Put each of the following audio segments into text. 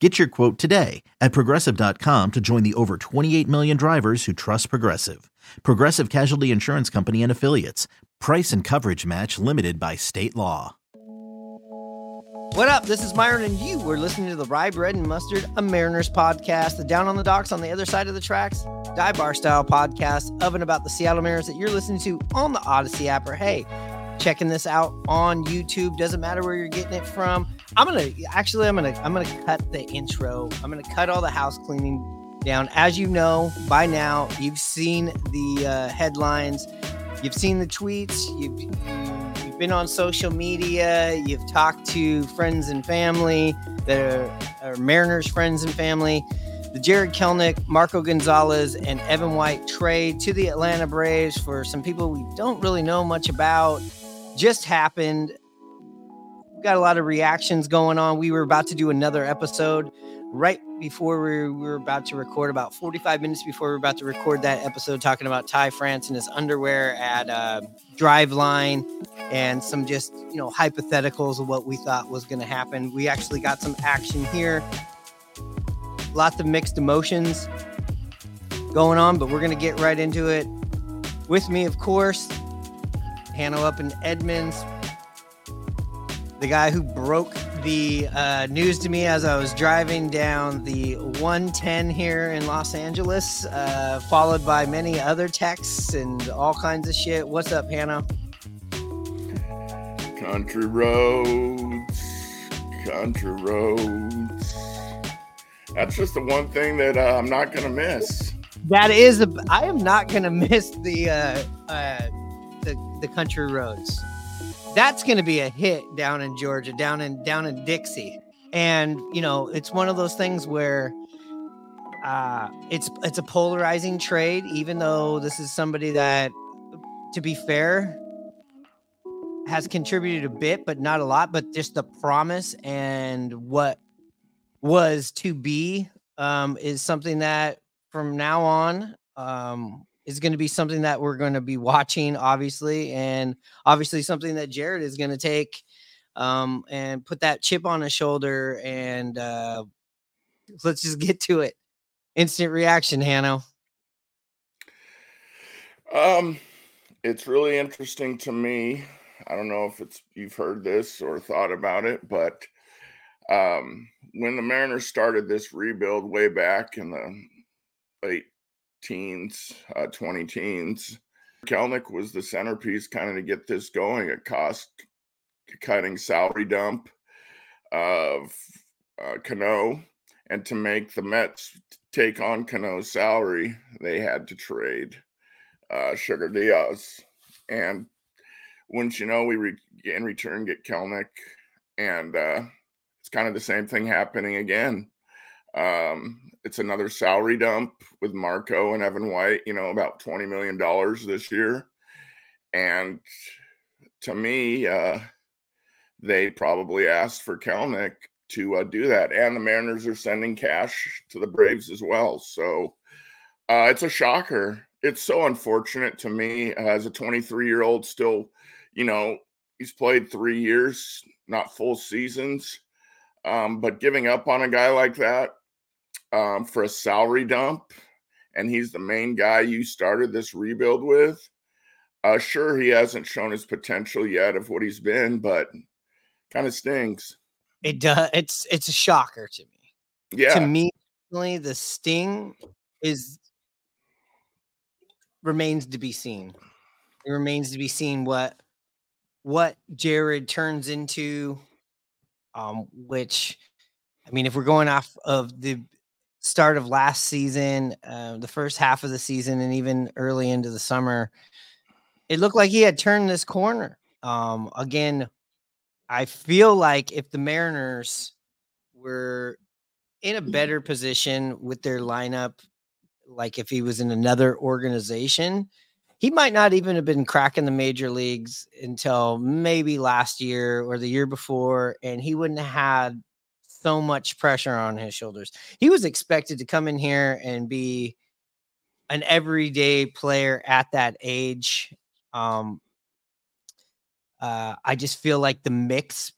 Get your quote today at progressive.com to join the over 28 million drivers who trust Progressive. Progressive Casualty Insurance Company and Affiliates. Price and coverage match limited by state law. What up? This is Myron, and you were listening to the Rye Bread and Mustard, a Mariners podcast, the Down on the Docks on the other side of the tracks, dive bar style podcast of and about the Seattle Mariners that you're listening to on the Audacy app or hey, checking this out on YouTube. Doesn't matter where you're getting it from. I'm gonna actually I'm gonna I'm gonna cut the intro. I'm gonna cut all the house cleaning down. As you know by now, you've seen the uh, headlines, you've seen the tweets, you've you've been on social media, you've talked to friends and family that are, are Mariners friends and family. The Jarred Kelenic, Marco Gonzalez, and Evan White trade to the Atlanta Braves for some people we don't really know much about just happened. Got a lot of reactions going on. We were about to do another episode right before we were about to record, about 45 minutes before we were about to record that episode, talking about Ty France and his underwear at uh, Driveline and some just, you know, hypotheticals of what we thought was going to happen. We actually got some action here. Lots of mixed emotions going on, but we're going to get right into it. With me, of course, Hano up in Edmonds. The guy who broke the uh, news to me as I was driving down the 110 here in Los Angeles, uh, followed by many other texts and all kinds of shit. What's up, Hannah? Country roads, country roads. That's just the one thing that uh, I'm not gonna miss. That is, a, I am not gonna miss the uh, uh, the the country roads. That's going to be a hit down in Georgia, down in down in Dixie, and you know it's one of those things where uh, it's it's a polarizing trade. Even though this is somebody that, to be fair, has contributed a bit, but not a lot. But just the promise and what was to be um, is something that from now on um, is going to be something that we're going to be watching, obviously, and obviously something that Jarred is going to take um, and put that chip on his shoulder. And uh, let's just get to it. Instant reaction, Hano. Um, it's really interesting to me. I don't know if it's you've heard this or thought about it, but um, when the Mariners started this rebuild way back in the late teens, uh, 20 teens. Kelenic was the centerpiece kind of to get this going. It cost cutting salary dump of uh, Cano. And to make the Mets take on Cano's salary, they had to trade uh, Sugar Diaz. And wouldn't you know, we re- in return get Kelenic. And uh, it's kind of the same thing happening again. Um, it's another salary dump with Marco and Evan White, you know, about $20 million this year. And to me, uh, they probably asked for Kelenic to uh, do that. And the Mariners are sending cash to the Braves as well. So uh, it's a shocker. It's so unfortunate to me as a 23 year old, still, you know, he's played three years, not full seasons. Um, but giving up on a guy like that um, for a salary dump, and he's the main guy you started this rebuild with. Uh, sure, he hasn't shown his potential yet of what he's been, but kind of stings. It does. It's it's a shocker to me. Yeah. To me, the sting is remains to be seen. It remains to be seen what what Jarred turns into. Um, which, I mean, if we're going off of the start of last season, uh, the first half of the season, and even early into the summer, it looked like he had turned this corner. Um, again, I feel like if the Mariners were in a better position with their lineup, like if he was in another organization, he might not even have been cracking the major leagues until maybe last year or the year before, and he wouldn't have had so much pressure on his shoulders. He was expected to come in here and be an everyday player at that age. Um, uh, I just feel like the mix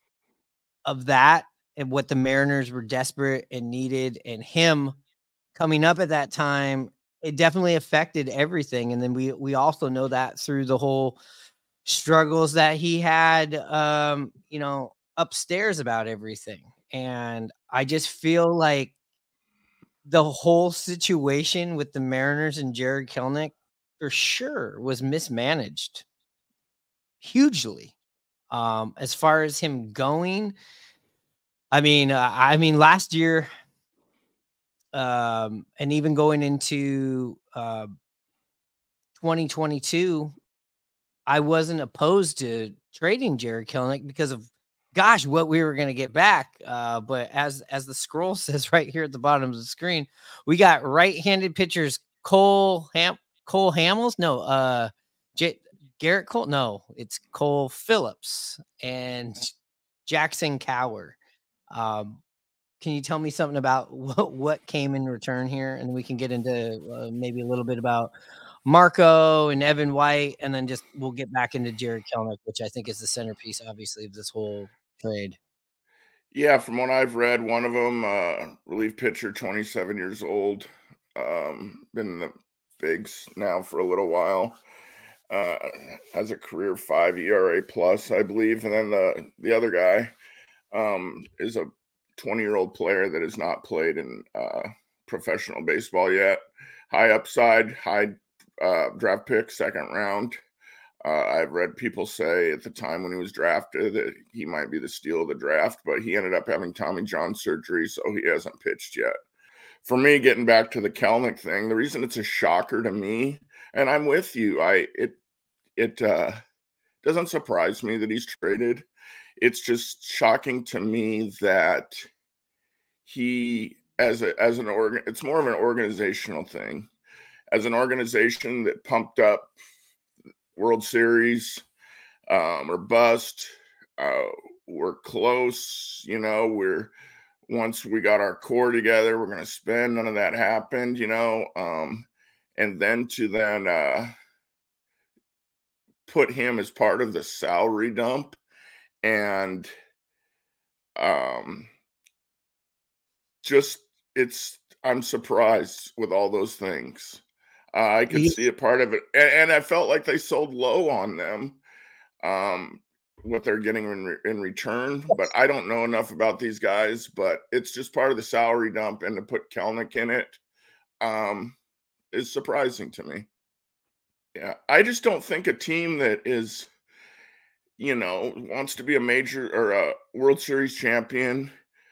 of that and what the Mariners were desperate and needed, and him coming up at that time, it definitely affected everything. And then we we also know that through the whole struggles that he had, um, you know, upstairs about everything. And I just feel like the whole situation with the Mariners and Jarred Kelenic for sure was mismanaged hugely. Um, as far as him going, I mean, uh, I mean, last year, um, and even going into uh, 2022, I wasn't opposed to trading Jarred Kelenic because of gosh, what we were going to get back. Uh, but as as the scroll says right here at the bottom of the screen, we got right-handed pitchers Cole Ham Cole Hamels, no, uh, J- Gerrit Cole, no, it's Cole Phillips and Jackson Kowar. Um, can you tell me something about what, what came in return here, and we can get into uh, maybe a little bit about Marco and Evan White, and then just we'll get back into Jarred Kelenic, which I think is the centerpiece, obviously, of this whole trade. Yeah, from what I've read, one of them, uh, relief pitcher, 27 years old, um, been in the bigs now for a little while. Uh, has a career five ERA plus, I believe, and then the the other guy um, is a 20 year old player that has not played in uh, professional baseball yet. High upside, high uh, draft pick, second round. Uh, I've read people say at the time when he was drafted that he might be the steal of the draft, but he ended up having Tommy John surgery, so he hasn't pitched yet. For me, getting back to the Kelenic thing, the reason it's a shocker to me, and I'm with you, I it it uh, doesn't surprise me that he's traded. It's just shocking to me that he, as a as an organ, it's more of an organizational thing. As an organization that pumped up World Series um, or bust. Uh, we're close, you know. We're once we got our core together, we're going to spend. None of that happened, you know. Um, and then to then uh, put him as part of the salary dump, and um, just it's. I'm surprised with all those things. Uh, I could see a part of it, and, and, I felt like they sold low on them. Um, what they're getting in, re- in return, but I don't know enough about these guys. But it's just part of the salary dump, and to put Kelenic in it um, is surprising to me. Yeah, I just don't think a team that is, you know, wants to be a major or a World Series champion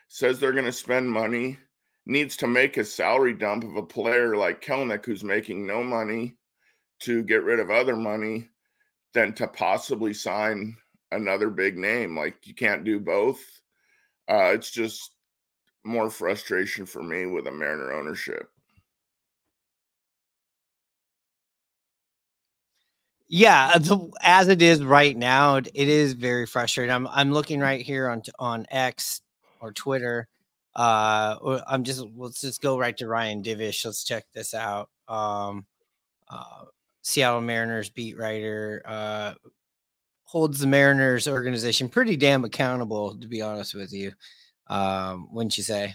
says they're going to spend money needs to make a salary dump of a player like Kelenic, who's making no money, to get rid of other money than to possibly sign another big name. Like you can't do both. Uh, it's just more frustration for me with a Mariner ownership. Yeah, as it is right now, it is very frustrating. I'm I'm looking right here on on X or Twitter uh, I'm just let's just go right to Ryan Divish. Let's check this out. Um, uh, Seattle Mariners beat writer. Uh, holds the Mariners organization pretty damn accountable, to be honest with you. Um, wouldn't you say?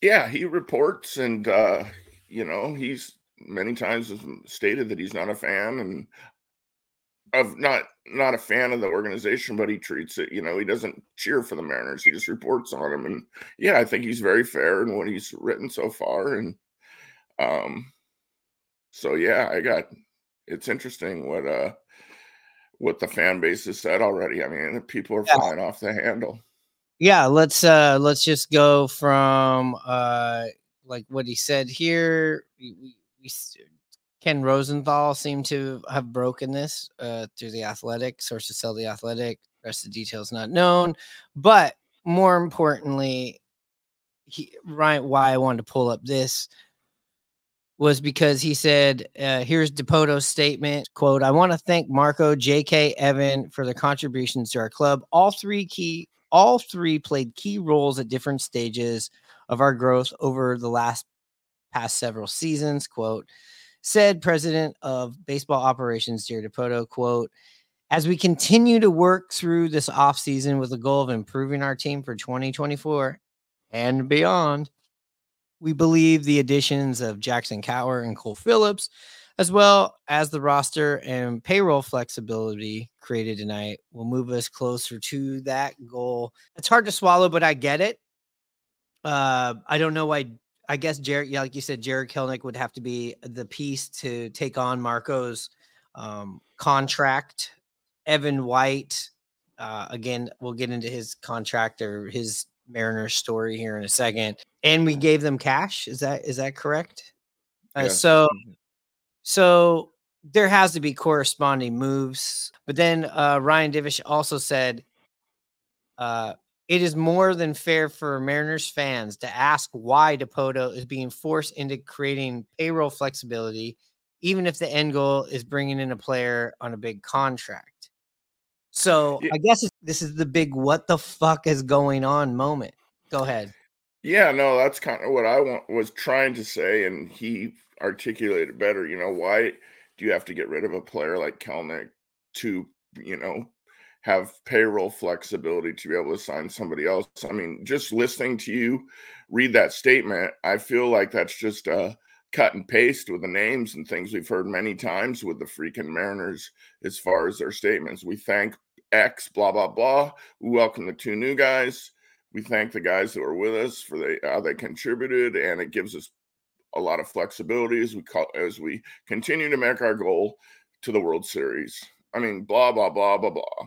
Yeah, he reports, and uh, you know, he's many times stated that he's not a fan and of not not a fan of the organization, but he treats it. You know, he doesn't cheer for the Mariners; he just reports on them. And yeah, I think he's very fair in what he's written so far. And um, so yeah, I got. It's interesting what uh what the fan base has said already. I mean, people are yeah. flying off the handle. Yeah, let's uh let's just go from uh like what he said here. We, we, we Ken Rosenthal seemed to have broken this uh through the athletic sources tell the athletic. Rest of the details not known, but more importantly, he right why I wanted to pull up this was because he said, uh, here's Dipoto's statement, quote, I want to thank Marco, JK, Evan for their contributions to our club. All three key, all three played key roles at different stages of our growth over the last past several seasons, quote, said president of baseball operations, Jerry Dipoto, quote, as we continue to work through this offseason with the goal of improving our team for 2024 and beyond, we believe the additions of Jackson Kowar and Cole Phillips, as well as the roster and payroll flexibility created tonight, will move us closer to that goal. It's hard to swallow, but I get it. Uh, I don't know why. I guess Jarred, yeah, like you said, Jarred Kelenic would have to be the piece to take on Marco's um, contract. Evan White, uh, again, we'll get into his contract or his Mariners story here in a second. And we gave them cash. Is that is that correct? Uh, So mm-hmm. so there has to be corresponding moves. But then uh, Ryan Divish also said uh, it is more than fair for Mariners fans to ask why Dipoto is being forced into creating payroll flexibility, even if the end goal is bringing in a player on a big contract. So yeah. I guess this is the big what the fuck is going on moment. Go ahead. Yeah, no, that's kind of what I want, was trying to say, and he articulated better. You know, why do you have to get rid of a player like Kelenic to, you know, have payroll flexibility to be able to sign somebody else? I mean, just listening to you read that statement, I feel like that's just a cut and paste with the names and things we've heard many times with the freaking Mariners as far as their statements. We thank X, blah, blah, blah. We welcome the two new guys. We thank the guys that were with us for the, how they contributed, and it gives us a lot of flexibility as we call, as we continue to make our goal to the World Series. I mean, blah blah blah blah blah.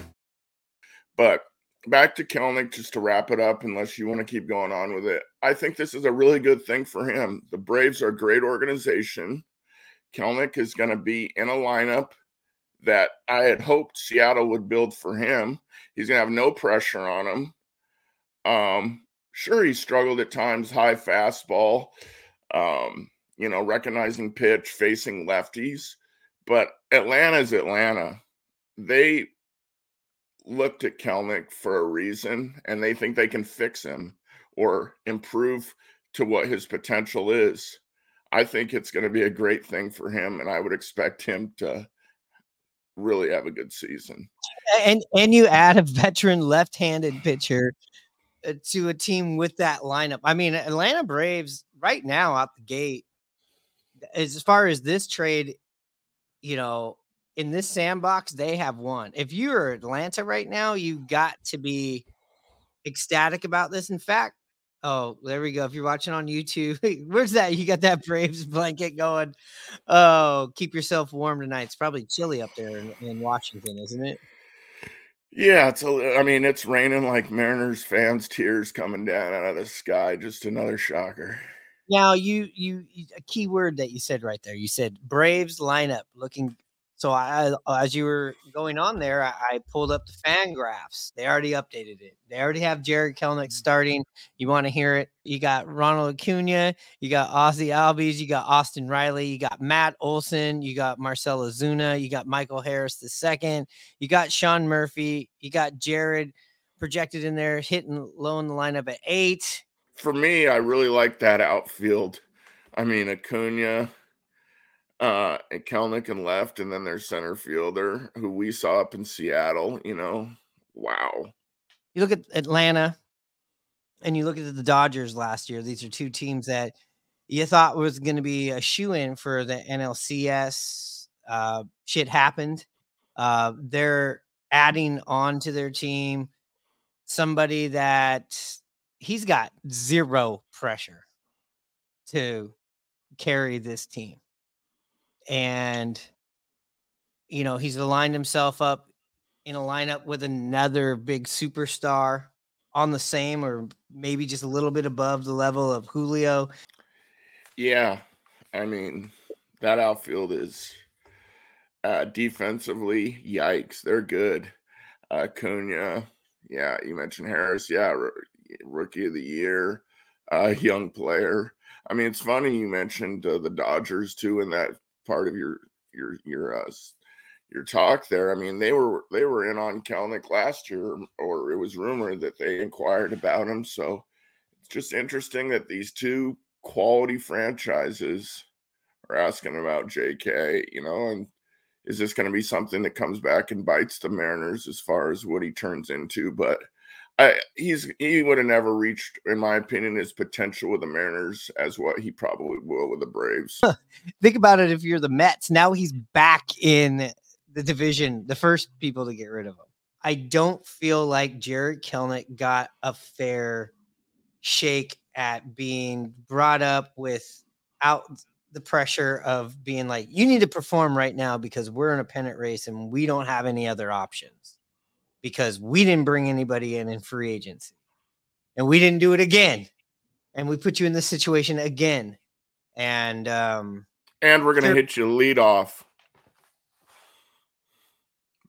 But back to Kelenic, just to wrap it up, unless you want to keep going on with it. I think this is a really good thing for him. The Braves are a great organization. Kelenic is going to be in a lineup that I had hoped Seattle would build for him. He's going to have no pressure on him. Um, sure, he struggled at times, high fastball, um, you know, recognizing pitch, facing lefties. But Atlanta's Atlanta. They looked at Kelenic for a reason and they think they can fix him or improve to what his potential is. I think it's going to be a great thing for him, and I would expect him to really have a good season. And and you add a veteran left-handed pitcher uh, to a team with that lineup. I mean, Atlanta Braves right now out the gate, as far as this trade, you know, in this sandbox, they have won. If you're Atlanta right now, you got to be ecstatic about this. In fact, oh, there we go. If you're watching on YouTube, where's that? You got that Braves blanket going. Oh, keep yourself warm tonight. It's probably chilly up there in, in Washington, isn't it? Yeah, it's a, I mean, it's raining like Mariners fans' tears coming down out of the sky. Just another shocker. Now, you, you, you a key word that you said right there. You said Braves lineup looking so I, as you were going on there, I, I pulled up the FanGraphs. They already updated it. They already have Jarred Kelenic Mm. starting. You want to hear it? You got Ronald Acuna, you got Ozzie Albies, you got Austin Riley, you got Matt Olson, you got Marcell Ozuna, you got Michael Harris the second, you got Sean Murphy, you got Jarred projected in there, hitting low in the lineup at eight. For me, I really like that outfield. I mean, Acuna, uh, and Kelenic and left, and then their center fielder, who we saw up in Seattle. You know, wow. you look at Atlanta and you look at the Dodgers last year, these are two teams that you thought was going to be a shoe in for the NLCS. Uh, shit happened. Uh, they're adding on to their team somebody that he's got zero pressure to carry this team. And, you know, he's aligned himself up in a lineup with another big superstar on the same or maybe just a little bit above the level of Julio. Yeah, I mean, that outfield is uh, defensively, yikes, they're good. Uh, Cunha, yeah, you mentioned Harris, yeah, r- rookie of the year, uh, young player. I mean, it's funny you mentioned uh, the Dodgers too in that part of your your your uh, your talk there. I mean, they were they were in on Kelenic last year, or it was rumored that they inquired about him. So it's just interesting that these two quality franchises are asking about JK, you know, and is this going to be something that comes back and bites the Mariners as far as what he turns into? But He's he would have never reached, in my opinion, his potential with the Mariners as what he probably will with the Braves. Think about it if you're the Mets. Now he's back in the division, the first people to get rid of him. I don't feel like Jarred Kelenic got a fair shake at being brought up without the pressure of being like, you need to perform right now because we're in a pennant race and we don't have any other options because we didn't bring anybody in in free agency and we didn't do it again. And we put you in this situation again. And um, and we're going to hit you lead off.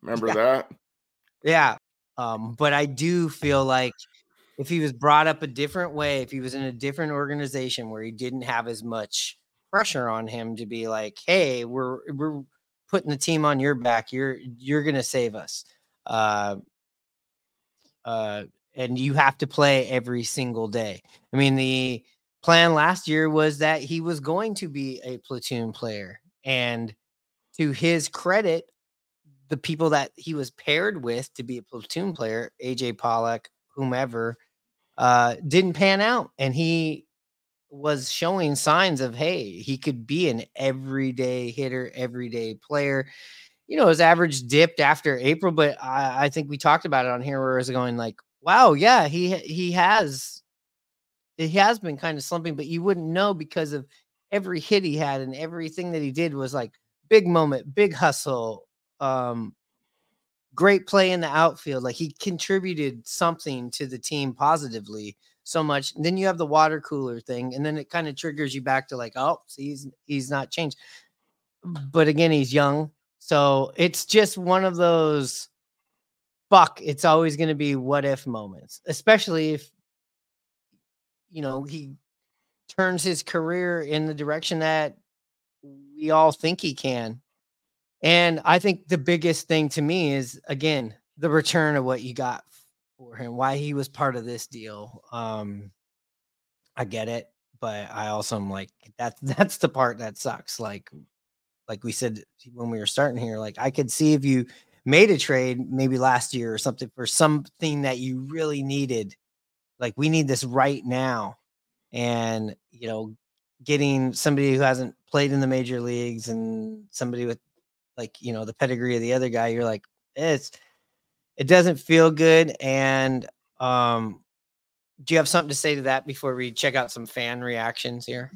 Remember Yeah. that? Yeah. Um, but I do feel like if he was brought up a different way, if he was in a different organization where he didn't have as much pressure on him to be like, hey, we're we're putting the team on your back. You're you're gonna save us. Uh uh and you have to play every single day. I mean, the plan last year was that he was going to be a platoon player. And to his credit, the people that he was paired with to be a platoon player, AJ Pollock, whomever, uh, didn't pan out. And he was showing signs of, hey, he could be an everyday hitter, everyday player. You know, his average dipped after April, but I, I think we talked about it on here where it was going like, wow, yeah, he he has he has been kind of slumping, but you wouldn't know because of every hit he had and everything that he did was like big moment, big hustle, um, great play in the outfield. Like he contributed something to the team positively so much. And then you have the water cooler thing, and then it kind of triggers you back to like, oh, see, he's he's not changed. But again, he's young, so it's just one of those. Fuck, it's always going to be what if moments, especially if you know he turns his career in the direction that we all think he can. And I think the biggest thing to me is again the return of what you got for him, why he was part of this deal. Um, I get it, but I also am like that's that's the part that sucks. Like, like we said when we were starting here, like I could see if you made a trade maybe last year or something for something that you really needed. Like we need this right now, and you know, getting somebody who hasn't played in the major leagues and somebody with like you know the pedigree of the other guy, you're like it's it doesn't feel good. And um, do you have something to say to that before we check out some fan reactions here?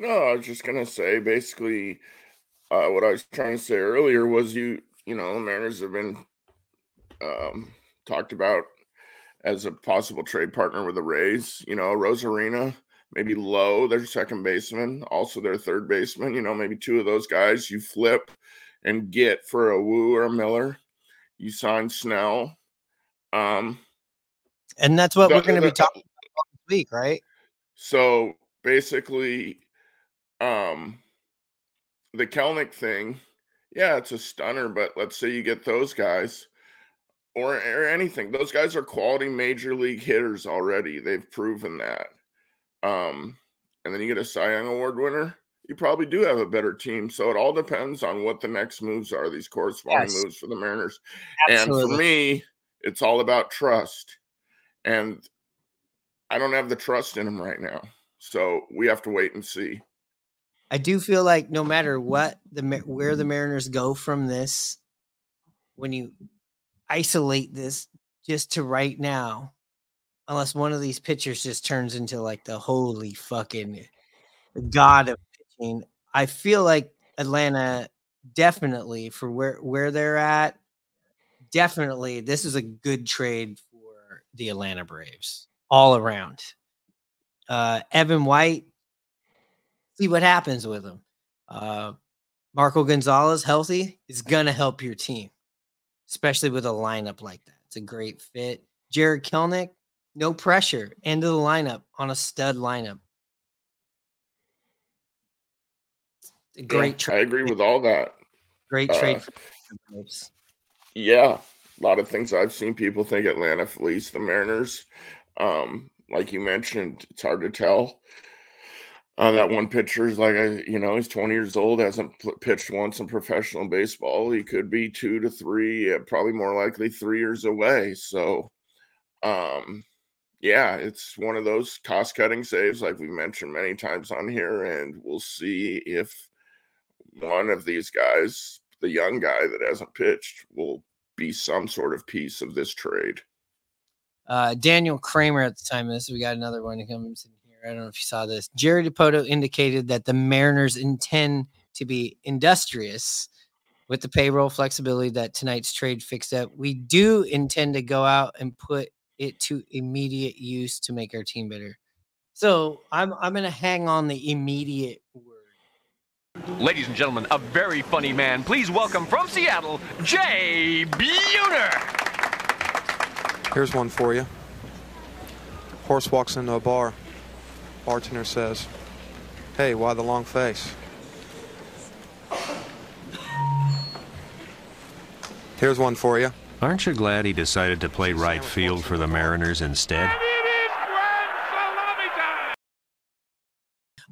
No, I was just gonna say basically uh, what I was trying to say earlier was you you know the Mariners have been um, talked about as a possible trade partner with the Rays. You know, Arozarena, maybe Lowe, their second baseman, also their third baseman. You know, maybe two of those guys you flip and get for a Woo or a Miller. You sign Snell. Um, And that's what the- we're going to be talking about this week, right? So basically, um, the Kelenic thing, yeah, it's a stunner, but let's say you get those guys or, or anything. Those guys are quality major league hitters already. They've proven that. Um, and then you get a Cy Young Award winner, you probably do have a better team. So it all depends on what the next moves are, these corresponding Yes. moves for the Mariners. And for me, it's all about trust. And I don't have the trust in him right now. So we have to wait and see. I do feel like no matter what the where the Mariners go from this, when you isolate this just to right now, unless one of these pitchers just turns into like the holy fucking god of pitching, I feel like Atlanta definitely for where where they're at, definitely this is a good trade for the Atlanta Braves all around. Uh, Evan White, see what happens with him. Uh, Marco Gonzalez, healthy, is to help your team, especially with a lineup like that. It's a great fit. Jarred Kelenic, no pressure. End of the lineup on a stud lineup. A Yeah, Great I agree with all that. Great uh, trade for the Yeah, a lot of things I've seen people think Atlanta fleeced the Mariners. Um, like you mentioned, it's hard to tell. Uh, that one pitcher is like, a, you know, he's 20 years old, hasn't pitched once in professional baseball. He could be two to three, uh, probably more likely three years away. So, um, yeah, it's one of those cost cutting saves, like we mentioned many times on here. And we'll see if one of these guys, the young guy that hasn't pitched, will be some sort of piece of this trade. Uh, Daniel Kramer at the time of this, we got another one that comes in. I don't know if you saw this. Jerry Dipoto indicated that the Mariners intend to be industrious with the payroll flexibility that tonight's trade fixed up. We do intend to go out and put it to immediate use to make our team better. So I'm I'm gonna hang on the immediate word. Ladies and gentlemen, a very funny man. Please welcome from Seattle, Jay Buhner. Here's one for you. Horse walks into a bar. Bartender says, Hey, why the long face? Here's one for you. Aren't you glad he decided to play right field for the Mariners instead?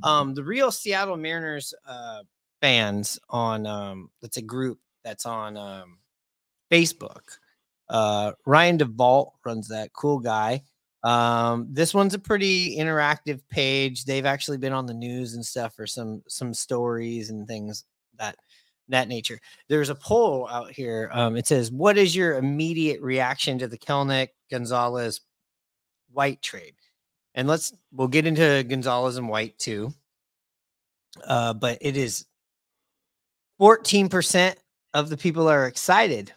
um the real Seattle Mariners uh fans on um that's a group that's on um Facebook. Uh Ryan DeVault runs that cool guy. Um this one's a pretty interactive page. They've actually been on the news and stuff for some some stories and things that that nature. There's a poll out here. Um it says what is your immediate reaction to the Kelenic Gonzalez White trade? and let's we'll get into Gonzalez and White too. Uh, but it is 14% of the people are excited.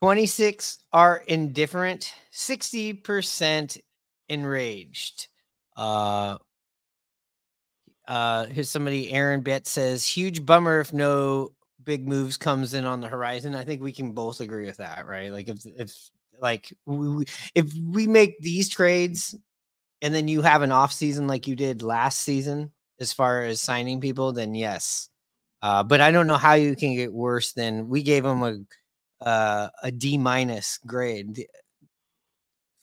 26 are indifferent, 60% enraged. Uh uh here's somebody Aaron Bet says huge bummer if no big moves comes in on the horizon. I think we can both agree with that, right? Like if if like we, we- if we make these trades and then you have an off season like you did last season as far as signing people, then yes. Uh, but I don't know how you can get worse than we gave them a uh, a D minus grade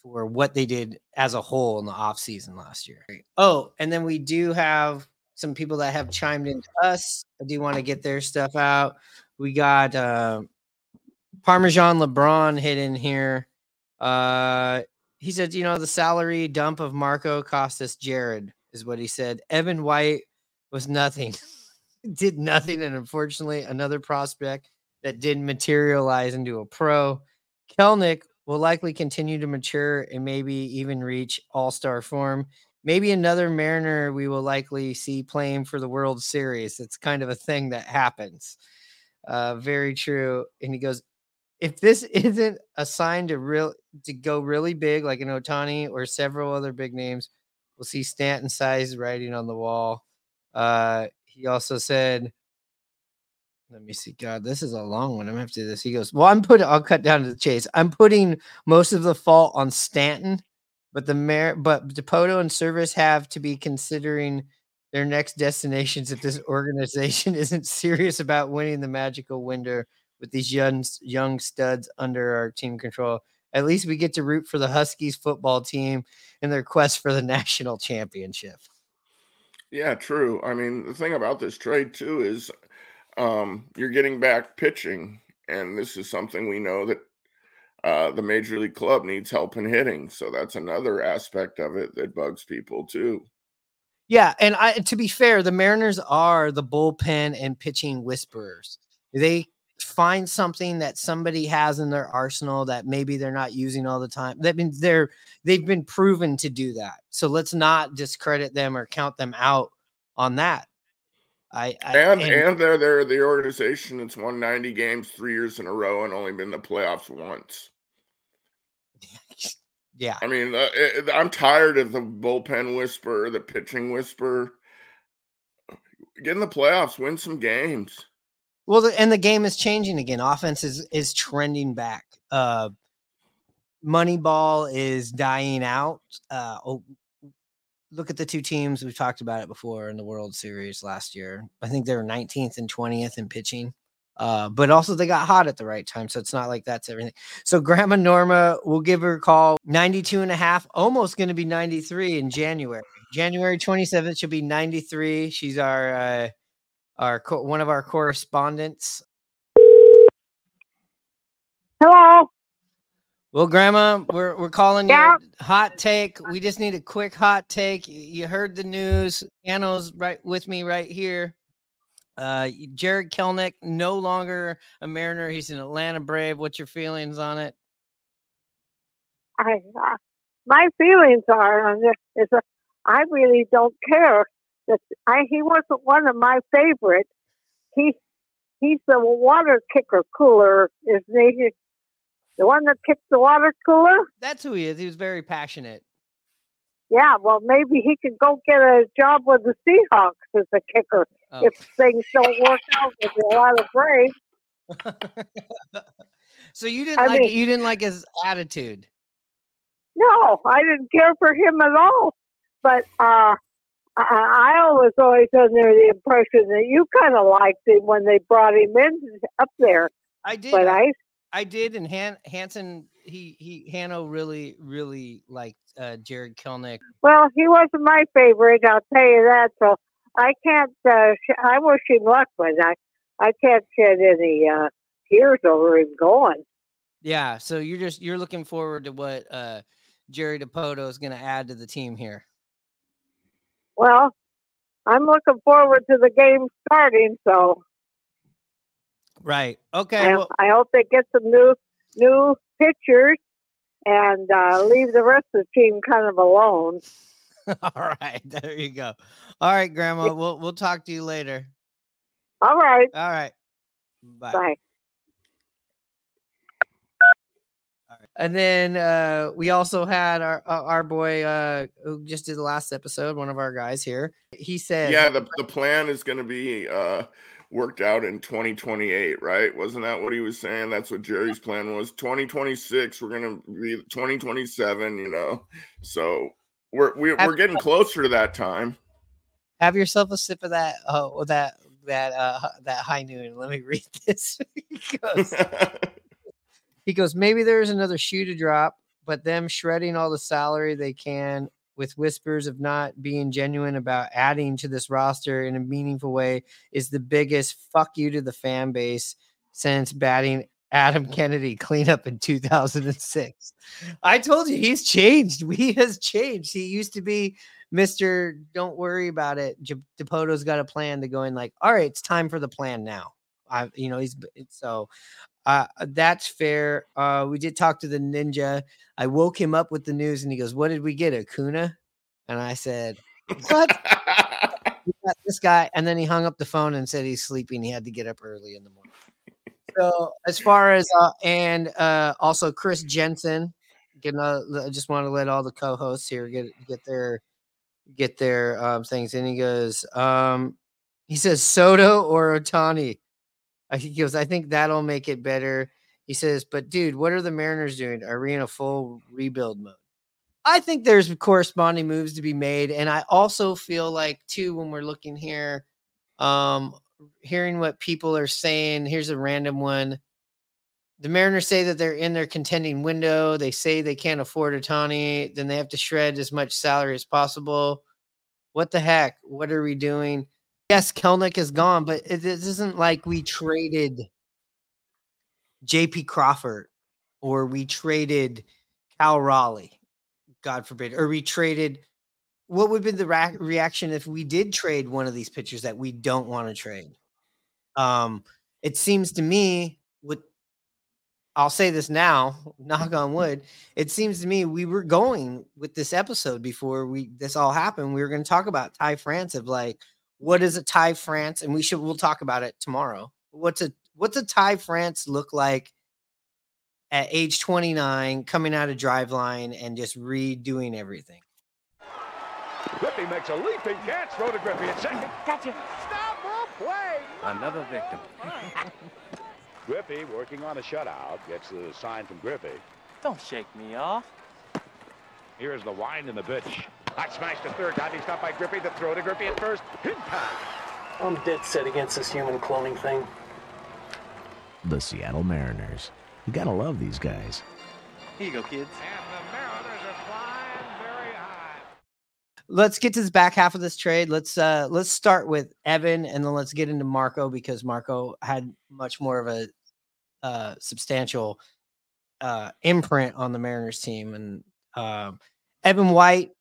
for what they did as a whole in the off season last year. Oh, and then we do have some people that have chimed in to us. I do want to get their stuff out. We got uh, Parmesan LeBron hit in here. Uh, he said, you know, the salary dump of Marco Costas Jarred, is what he said. Evan White was nothing. did nothing. And unfortunately, another prospect that didn't materialize into a pro. Kelenic will likely continue to mature and maybe even reach all star form. Maybe another Mariner we will likely see playing for the World Series. It's kind of a thing that happens. Uh, very true. And he goes, if this isn't a sign to real to go really big, like an Ohtani or several other big names, we'll see Stanton size writing on the wall. Uh, he also said, let me see. God, this is a long one. I'm gonna have to do this. He goes, Well, I'm putting I'll cut down to the chase. I'm putting most of the fault on Stanton, but the mayor but Dipoto and Servais have to be considering their next destinations if this organization isn't serious about winning the magical window with these young young studs under our team control. At least we get to root for the Huskies football team in their quest for the national championship. Yeah, true. I mean, the thing about this trade too is um, you're getting back pitching, and this is something we know that uh, the major league club needs help in hitting. So that's another aspect of it that bugs people too. Yeah, and I to be fair, the Mariners are the bullpen and pitching whisperers. They find something that somebody has in their arsenal that maybe they're not using all the time. That means they're they've been proven to do that. So let's not discredit them or count them out on that. I, I and, and and they're they're the organization that's won 90 games three years in a row and only been in the playoffs once. Yeah, I mean, uh, it, I'm tired of the bullpen whisper, the pitching whisper. Get in the playoffs, win some games. Well, the, and the game is changing again. Offense is is trending back. Uh, Moneyball is dying out. Uh, oh, look at the two teams we've talked about it before in the World Series last year. I think they were 19th and 20th in pitching. Uh, but also they got hot at the right time. So it's not like that's everything. So Grandma Norma, we'll give her a call 92 and a half, almost going to be 93 in January. January 27th, she'll be 93. She's our, uh, our, co- one of our correspondents. Hello. Well, Grandma, we're we're calling Yeah. you hot take. We just need a quick hot take. You heard the news. Anno's right with me right here. Uh, Jarred Kelenic no longer a Mariner. He's an Atlanta Brave. What's your feelings on it? I, uh, my feelings are on this is that I really don't care that I he wasn't one of my favorites. He he's the water kicker cooler, isn't he? The one that kicked the water cooler. That's who he is. He was very passionate. Yeah, well, maybe he could go get a job with the Seahawks as a kicker Oh. if things don't work out with a lot of Braves. So you didn't I like mean- you didn't like his attitude. No, I didn't care for him at all. But uh, I, I was always under the impression that you kind of liked him when they brought him in up there. I did. But I, I did, and Han- Hanson he he Hanno really really liked uh, Jarred Kelenic. well, he wasn't my favorite. I'll tell you that. So I can't. Uh, sh- I wish him luck, but I, I can't shed any uh, tears over him going. Yeah, so you're just you're looking forward to what uh Jerry Dipoto is going to add to the team here. Well, I'm looking forward to the game starting. So Right. Okay. I, Well, I hope they get some new new pitchers and uh, leave the rest of the team kind of alone. all right. There you go. All right, Grandma. We'll we'll talk to you later. All right. All right. Bye. Bye. And then uh, we also had our uh, our boy uh, who just did the last episode, one of our guys here. He said, Yeah, the, the plan is going to be uh, worked out in 2028, right? Wasn't that what he was saying? That's what Jerry's plan was. 2026, we're going to be 2027, you know. So we're we, Have- we're getting closer to that time. "Have yourself a sip of that uh, that that uh, that high noon." Let me read this. he goes, he goes, maybe there's another shoe to drop, but them shredding all the salary they can with whispers of not being genuine about adding to this roster in a meaningful way is the biggest fuck you to the fan base since batting Adam Kennedy cleanup in 2006. I told you he's changed. He has changed. He used to be Mr. Don't worry about it. Dipoto's got a plan to go in like, all right, it's time for the plan now. I, you know, he's so uh, that's fair. Uh, we did talk to the ninja. I woke him up with the news and he goes, What did we get? Acuna? And I said, What? We got this guy. And then he hung up the phone and said he's sleeping. He had to get up early in the morning. So as far as uh, and uh, also Chris Jensen, gonna I just want to let all the co-hosts here get get their get their um, things. And he goes, um, he says Soto or Ohtani. I he goes, I think that'll make it better. He says, but dude, what are the Mariners doing? Are we in a full rebuild mode? I think there's corresponding moves to be made. And I also feel like too, when we're looking here, um, hearing what people are saying, here's a random one. The Mariners say that they're in their contending window. They say they can't afford Ohtani. Then they have to shred as much salary as possible. What the heck? What are we doing? Yes, Kelenic is gone, but it, it isn't like we traded JP Crawford or we traded Cal Raleigh, God forbid, or we traded. What would be the ra- reaction if we did trade one of these pitchers that we don't want to trade? Um, it seems to me, with I'll say this now, knock on wood. It seems to me we were going with this episode before we this all happened. We were going to talk about Ty France of like, what is a Ty France, and we should we'll talk about it tomorrow. What's a what's a Ty France look like at age 29, coming out of driveline and just redoing everything? Griffey makes a leaping catch. Throw to Griffey at second. Gotcha. Stop or play. Another victim. Griffey working on a shutout. Gets the sign from Griffey. Don't shake me off. Here's the wind and the pitch. Hot smashed to third. Diving stopped by Griffey. The throw to Griffey at first. In time. I'm dead set against this human cloning thing. The Seattle Mariners. You gotta love these guys. Here you go, kids. And the Mariners are flying very high. Let's get to this back half of this trade. Let's uh let's start with Evan and then let's get into Marco because Marco had much more of a uh substantial uh imprint on the Mariners team and um Evan White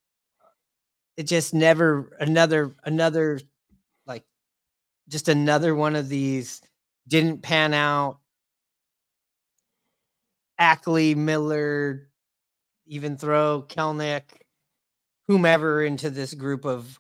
it just never another another like just another one of these didn't pan out Ackley, Miller, even throw Kelenic, whomever into this group of.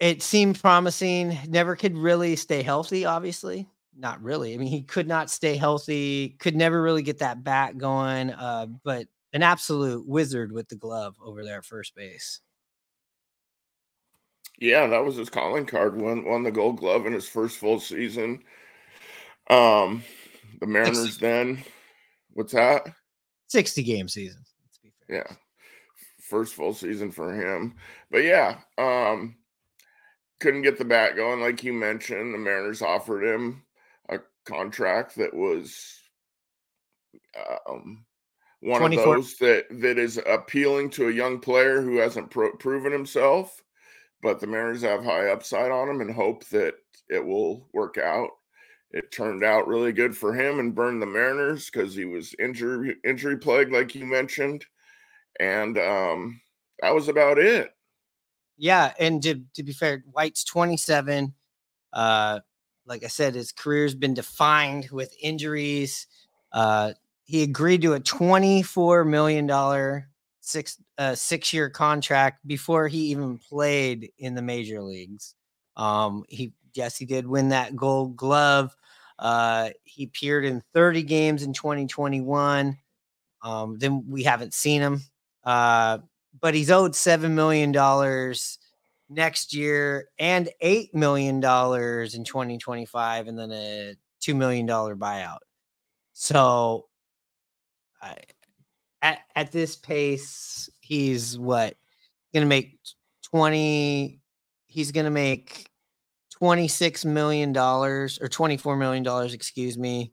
It seemed promising. Never could really stay healthy. Obviously, not really. I mean, he could not stay healthy. Could never really get that bat going. Uh, but an absolute wizard with the glove over there at first base. Yeah, that was his calling card. Won won the Gold Glove in his first full season. Um, the Mariners then, what's that? 60 game season. Yeah, first full season for him. But yeah, um, couldn't get the bat going, like you mentioned. The Mariners offered him a contract that was um, one 24 of those that that is appealing to a young player who hasn't pro- proven himself. But the Mariners have high upside on him and hope that it will work out. It turned out really good for him and burned the Mariners because he was injury injury plagued, like you mentioned, and um, that was about it. Yeah, and to, to be fair, White's 27. Uh, like I said, his career's been defined with injuries. Uh, he agreed to a 24 million dollar six uh, six year contract before he even played in the major leagues. Um, he yes, he did win that Gold Glove. Uh, he appeared in 30 games in 2021. Um, then we haven't seen him. Uh, but he's owed seven million dollars next year and eight million dollars in 2025, and then a two million dollar buyout. So, I, at at this pace, he's what going to make twenty. He's going to make twenty six million dollars or twenty four million dollars, excuse me,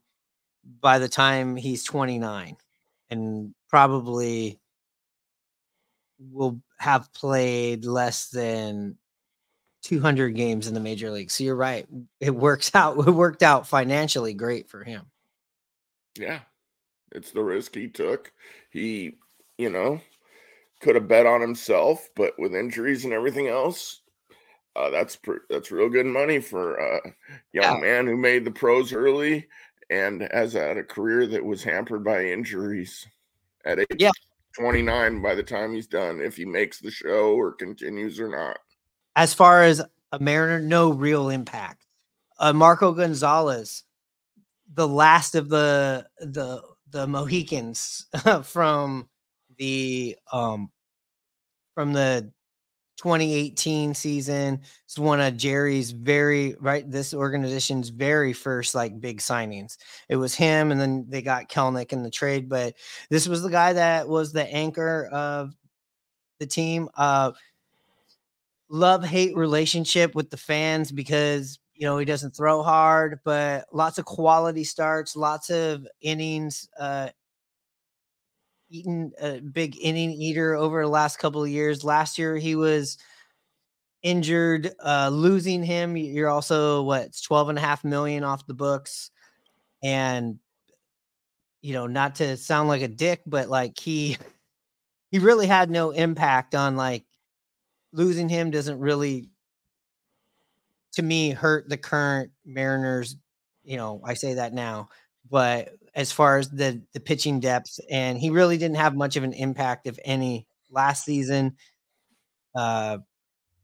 by the time he's twenty nine, and probably will have played less than 200 games in the major league. So you're right. It works out. It worked out financially great for him. Yeah. It's the risk he took. He, you know, could have bet on himself, but with injuries and everything else, uh, that's pr- that's real good money for a young Yeah. man who made the pros early and has had a career that was hampered by injuries at age Yeah. 29 by the time he's done, if he makes the show or continues or not. As far as a Mariner, no real impact. Uh, Marco Gonzalez, the last of the the the Mohicans from the um from the 2018 season. It's one of Jerry's very right. This organization's very first like big signings. It was him, and then they got Kelenic in the trade. But this was the guy that was the anchor of the team. Uh, love hate relationship with the fans because you know he doesn't throw hard, but lots of quality starts, lots of innings. Uh, eaten a big inning eater over the last couple of years. Last year he was injured, uh, losing him. You're also what it's 12 and a half million off the books. And you know, not to sound like a dick, but like he he really had no impact on like losing him doesn't really to me hurt the current Mariners. You know, I say that now, but as far as the the pitching depth, and he really didn't have much of an impact, if any, last season. Uh,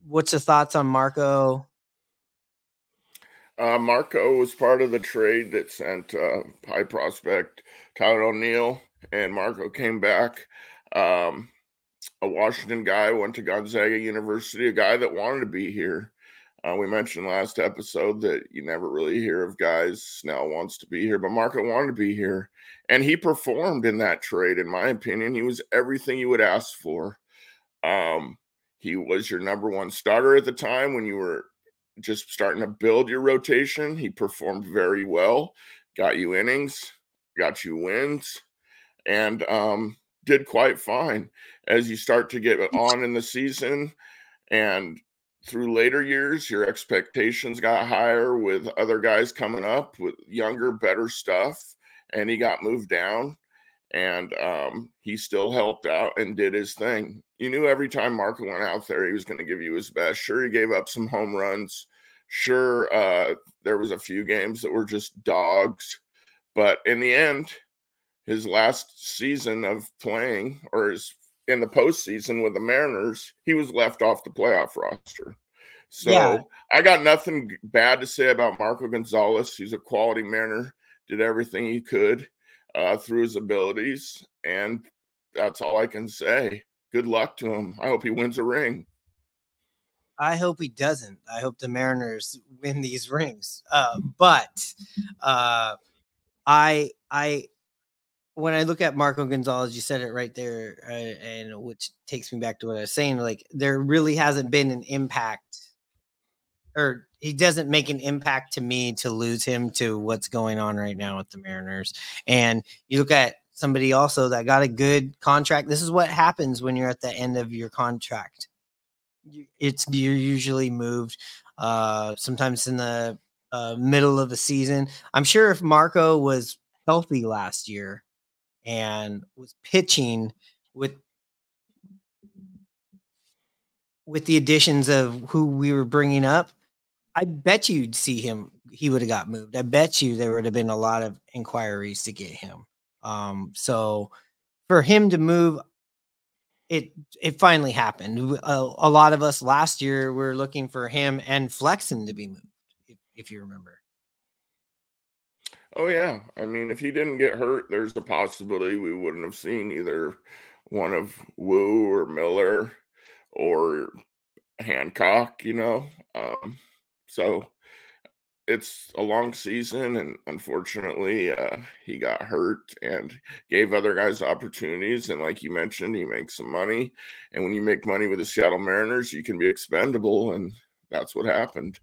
what's your thoughts on Marco? Uh, Marco was part of the trade that sent uh, high prospect Tyler O'Neill, and Marco came back. Um, a Washington guy went to Gonzaga University, a guy that wanted to be here. Uh, we mentioned last episode that you never really hear of guys. Snell wants to be here, but Marco wanted to be here, and he performed in that trade. In my opinion, he was everything you would ask for. Um, he was your number one starter at the time when you were just starting to build your rotation. He performed very well, got you innings, got you wins, and um, did quite fine as you start to get on in the season and through later years your expectations got higher with other guys coming up with younger better stuff and he got moved down and um, he still helped out and did his thing. You knew every time marco went out there he was going to give you his best. Sure he gave up some home runs. Sure uh, there was a few games that were just dogs but in the end his last season of playing or his in the postseason with the Mariners, he was left off the playoff roster. So Yeah. I got nothing bad to say about Marco Gonzalez. He's a quality Mariner, did everything he could uh, through his abilities, and that's all I can say. Good luck to him. I hope he wins a ring. I hope he doesn't. I hope the Mariners win these rings. Uh, but uh, I I when I look at Marco Gonzalez, you said it right there, uh, and which takes me back to what I was saying. Like there really hasn't been an impact, or he doesn't make an impact to me to lose him to what's going on right now with the Mariners. And you look at somebody also that got a good contract. This is what happens when you're at the end of your contract it's you're usually moved uh sometimes in the uh, middle of the season i'm sure if marco was healthy last year and was pitching with with the additions of who we were bringing up i bet you'd see him he would have got moved i bet you there would have been a lot of inquiries to get him um so for him to move it it finally happened. A lot of us last year were looking for him and Flexen to be moved, if, if you remember. Oh yeah, I mean, if he didn't get hurt, there's a possibility we wouldn't have seen either one of Woo or Miller or Hancock. You know, um, so it's a long season, and unfortunately, uh, he got hurt and gave other guys opportunities. And like you mentioned, he makes some money, and when you make money with the Seattle Mariners, you can be expendable, and that's what happened.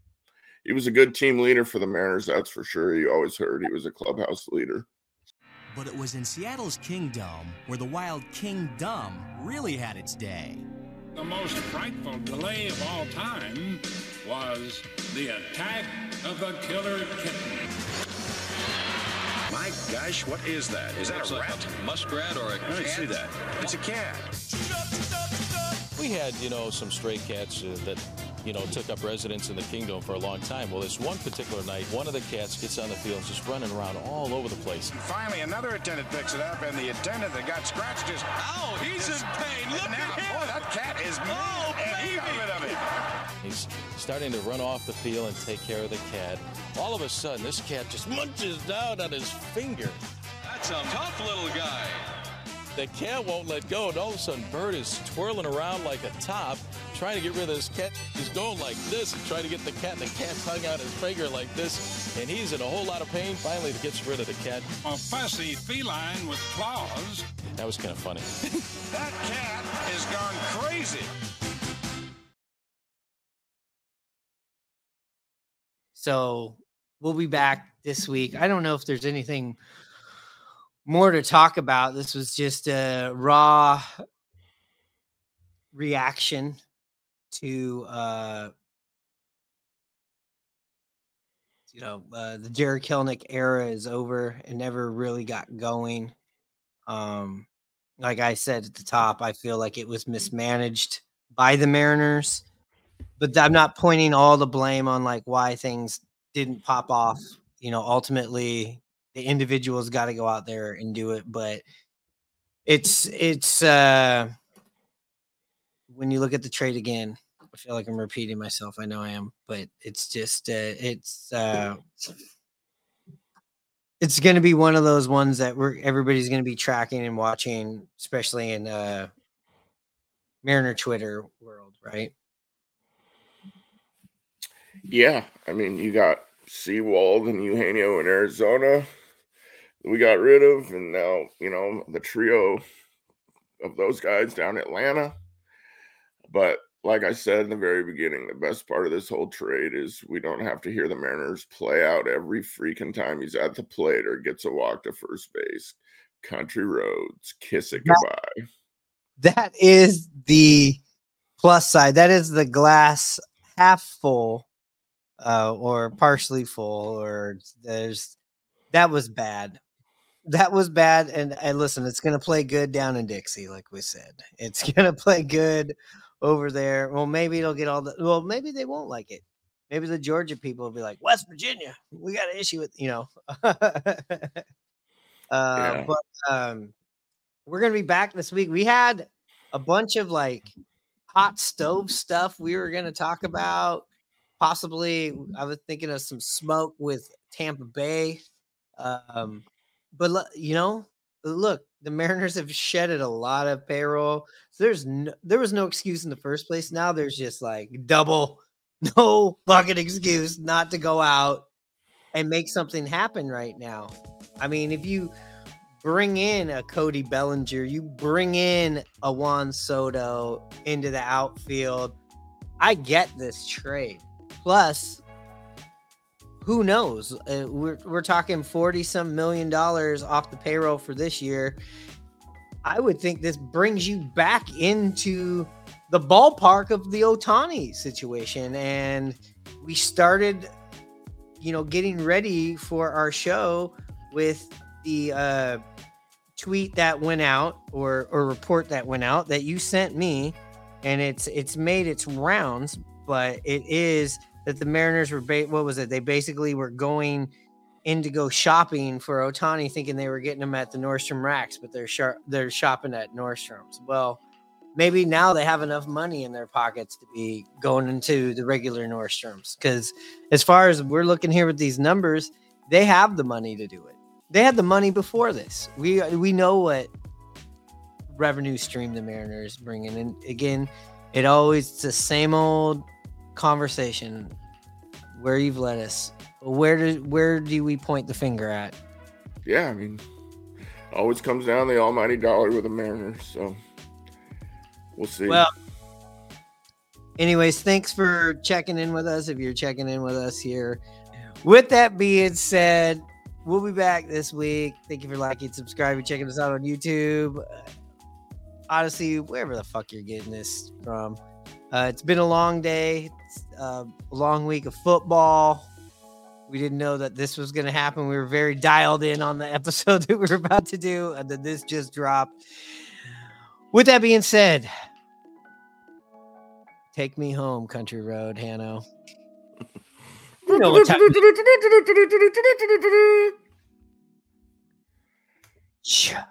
He was a good team leader for the Mariners, that's for sure. You always heard he was a clubhouse leader. But it was in Seattle's Kingdom where the Wild Kingdom really had its day. The most frightful delay of all time was The Attack of the Killer Kitten. My gosh, what is that? Is that Looks a like rat? a muskrat or a I didn't cat? see that. It's a cat. We had, you know, some stray cats uh, that, you know, took up residence in the kingdom for a long time. Well, this one particular night, one of the cats gets on the field just running around all over the place. Finally, another attendant picks it up, and the attendant that got scratched just. Ow, oh, he's in pain. Look at him. Boy, that cat is oh, mean. Oh, and he got rid of it. He's starting to run off the field and take care of the cat. All of a sudden, this cat just munches down on his finger. That's a tough little guy. The cat won't let go, and all of a sudden, Bert is twirling around like a top, trying to get rid of this cat. He's going like this and trying to get the cat, and the cat's hung out his finger like this, and he's in a whole lot of pain. Finally, he gets rid of the cat. A fussy feline with claws. That was kind of funny. That cat has gone crazy. So we'll be back this week. I don't know if there's anything more to talk about. This was just a raw reaction to uh you know uh, the Jarred Kelenic era is over and never really got going. Um like I said at the top, I feel like it was mismanaged by the Mariners but I'm not pointing all the blame on like why things didn't pop off. You know, ultimately the individuals got to go out there and do it, but it's it's uh when you look at the trade again, I feel like I'm repeating myself. I know I am, but it's just uh it's uh it's going to be one of those ones that we're everybody's going to be tracking and watching, especially in uh Mariner Twitter world, right? Yeah, I mean, you got Sewald and Eugenio in Arizona. We got rid of, and now you know the trio of those guys down in Atlanta. But like I said in the very beginning, the best part of this whole trade is we don't have to hear the Mariners play out every freaking time he's at the plate or gets a walk to first base. Country roads, kiss it goodbye. that is the plus side. That is the glass half full uh, or partially full, or there's that was bad. That was bad. And, and listen, it's going to play good down in Dixie, like we said. It's going to play good over there. Well, maybe it'll get all the, well, maybe they won't like it. Maybe the Georgia people will be like, West Virginia, we got an issue with, you know. uh, Yeah. But um, we're going to be back this week. We had a bunch of like hot stove stuff we were going to talk about. Possibly, I was thinking of some smoke with Tampa Bay. Um, but you know, look, the Mariners have shedded a lot of payroll. So there's no, there was no excuse in the first place. Now there's just like double, no fucking excuse not to go out and make something happen right now. I mean, if you bring in a Cody Bellinger, you bring in a Juan Soto into the outfield. I get this trade. Plus, who knows? Uh, we're we're talking forty some million dollars off the payroll for this year. I would think this brings you back into the ballpark of the Ohtani situation, and we started, you know, getting ready for our show with the uh, tweet that went out or or report that went out that you sent me, and it's it's made its rounds, but it is that the Mariners were ba- what was it? They basically were going in to go shopping for Ohtani, thinking they were getting him at the Nordstrom racks, but they're sharp they're shopping at Nordstrom's. Well, maybe now they have enough money in their pockets to be going into the regular Nordstrom's. Because as far as we're looking here with these numbers, they have the money to do it. They had the money before this. We we know what revenue stream the Mariners bringing, in, and again, it always it's the same old conversation. Where you've led us, where do where do we point the finger at? Yeah, I mean, always comes down the almighty dollar with the Mariners. So we'll see. Well, anyways, thanks for checking in with us. If you're checking in with us here, with that being said, we'll be back this week. Thank you for liking, subscribing, checking us out on YouTube, Audacy, wherever the fuck you're getting this from. Uh, it's been a long day. It's, a long week of football. We didn't know that this was going to happen. We were very dialed in on the episode that we were about to do, and then this just dropped. With that being said, take me home, country road, Hanno. You know what time- Cha.